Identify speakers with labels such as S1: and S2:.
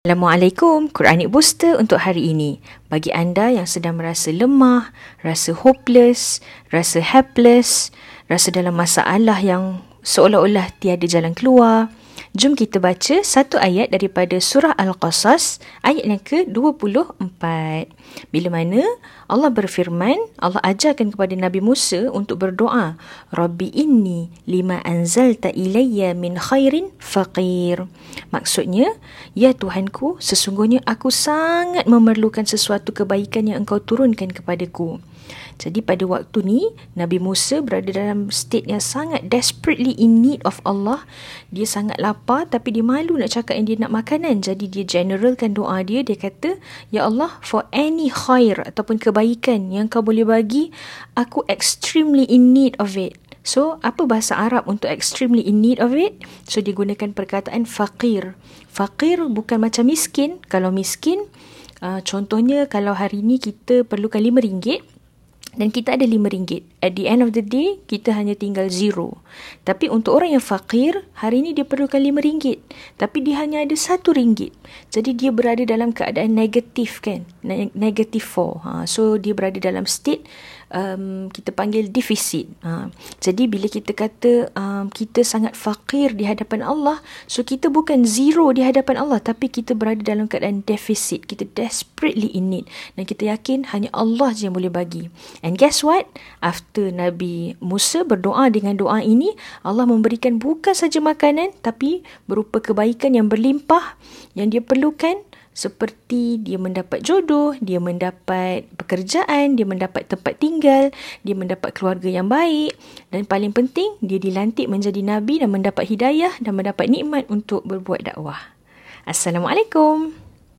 S1: Assalamualaikum, Quranic Booster untuk hari ini. Bagi anda yang sedang merasa lemah, rasa hopeless, rasa helpless, rasa dalam masalah yang seolah-olah tiada jalan keluar, Jom kita baca satu ayat daripada surah Al-Qasas ayat yang ke-24. Bila mana Allah berfirman, Allah ajarkan kepada Nabi Musa untuk berdoa, Rabbi inni lima anzalta ilayya min khairin faqir. Maksudnya, ya Tuhanku, sesungguhnya aku sangat memerlukan sesuatu kebaikan yang engkau turunkan kepadaku. Jadi pada waktu ni Nabi Musa berada dalam state yang sangat desperately in need of Allah. Dia sangat lapar tapi dia malu nak cakap yang dia nak makanan. Jadi dia generalkan doa dia. Dia kata, Ya Allah, for any khair ataupun kebaikan yang kau boleh bagi, aku extremely in need of it. So, apa bahasa Arab untuk extremely in need of it? So, dia gunakan perkataan faqir. Faqir bukan macam miskin. Kalau miskin, uh, contohnya kalau hari ni kita perlukan RM5, dan kita ada lima ringgit. At the end of the day, kita hanya tinggal zero. Tapi untuk orang yang fakir, hari ini dia perlukan lima ringgit. Tapi dia hanya ada satu ringgit. Jadi dia berada dalam keadaan negatif kan? Negatif four. Ha. So dia berada dalam state um, kita panggil defisit. Ha. Jadi bila kita kata um, kita sangat fakir di hadapan Allah, so kita bukan zero di hadapan Allah, tapi kita berada dalam keadaan defisit. Kita desperately in need. Dan kita yakin hanya Allah je yang boleh bagi. And guess what? After Nabi Musa berdoa dengan doa ini, Allah memberikan bukan saja makanan, tapi berupa kebaikan yang berlimpah yang dia perlukan seperti dia mendapat jodoh, dia mendapat pekerjaan, dia mendapat tempat tinggal, dia mendapat keluarga yang baik dan paling penting dia dilantik menjadi nabi dan mendapat hidayah dan mendapat nikmat untuk berbuat dakwah. Assalamualaikum.